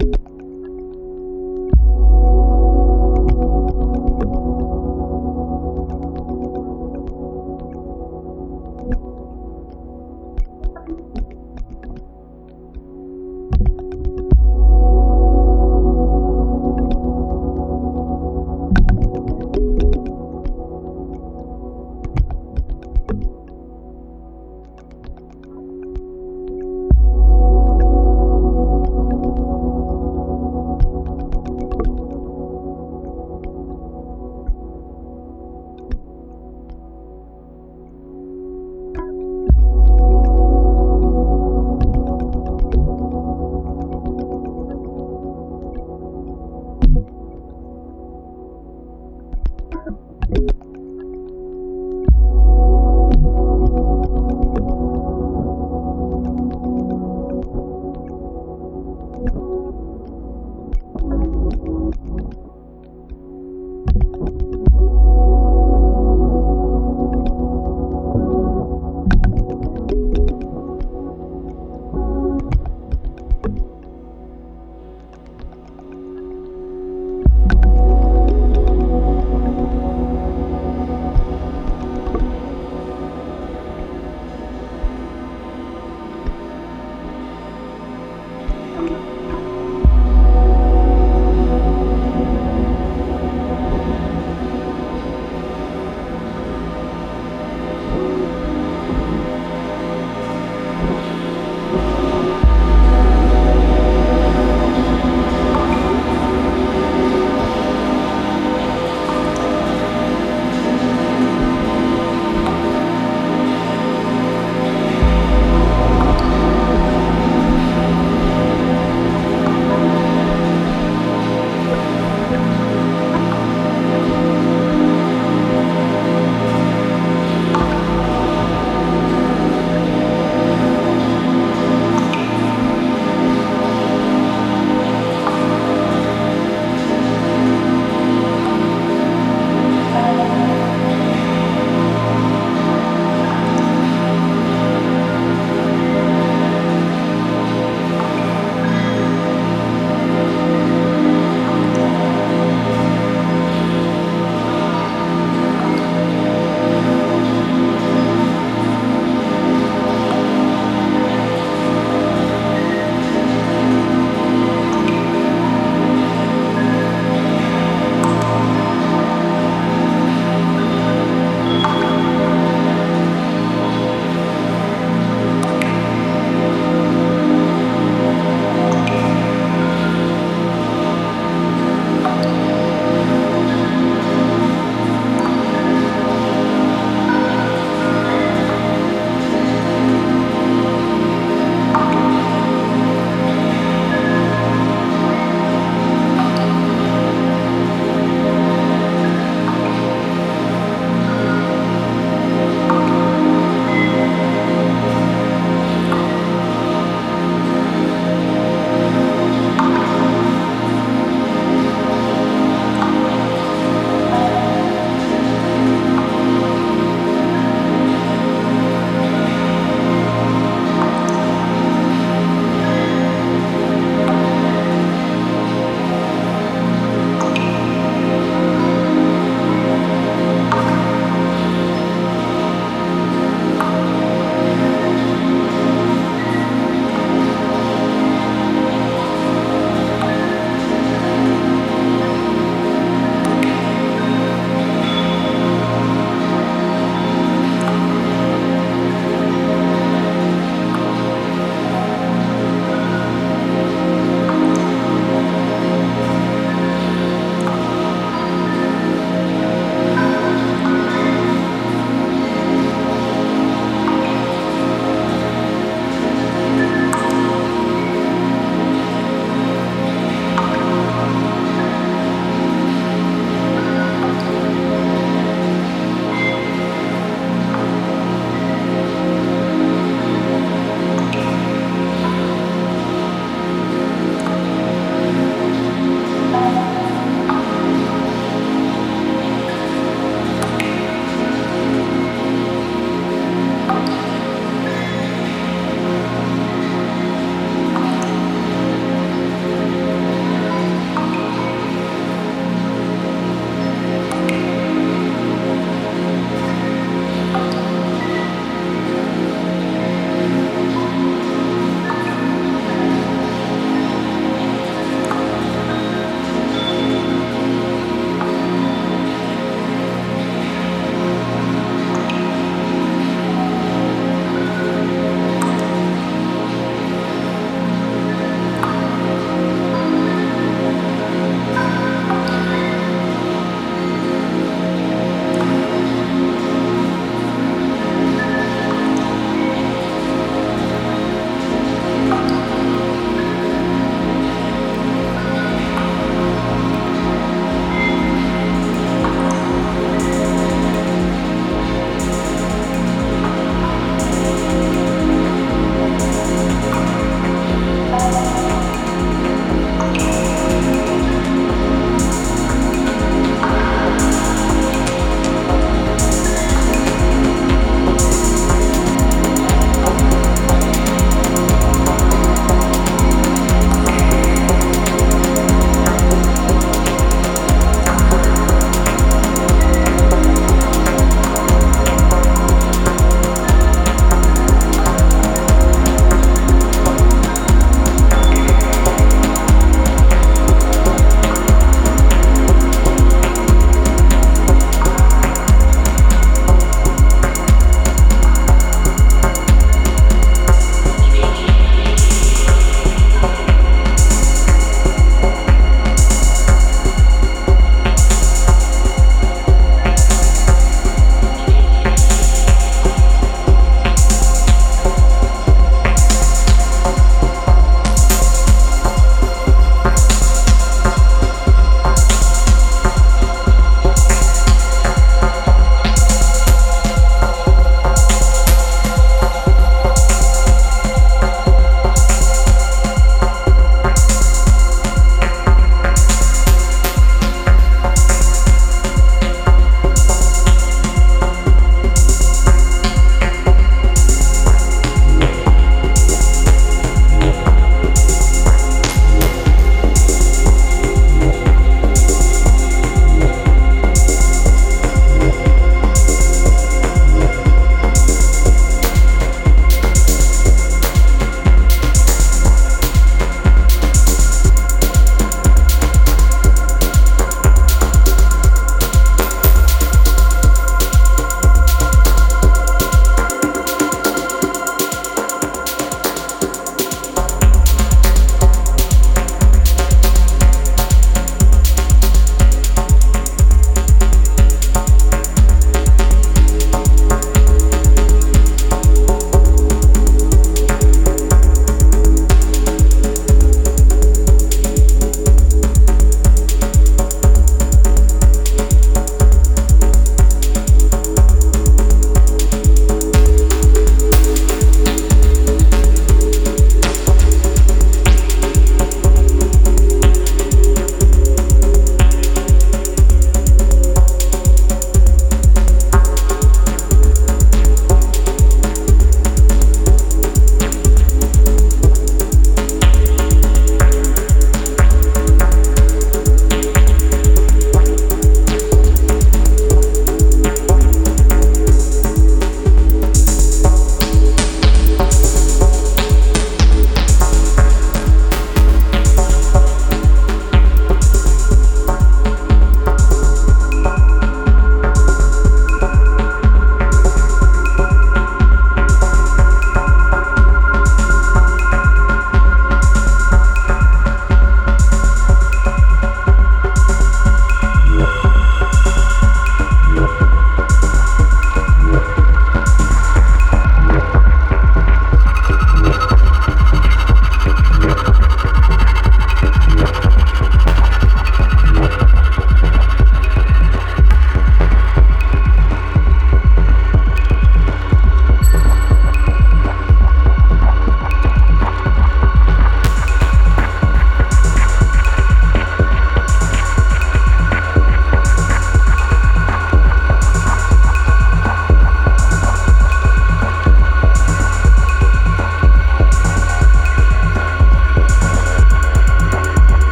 you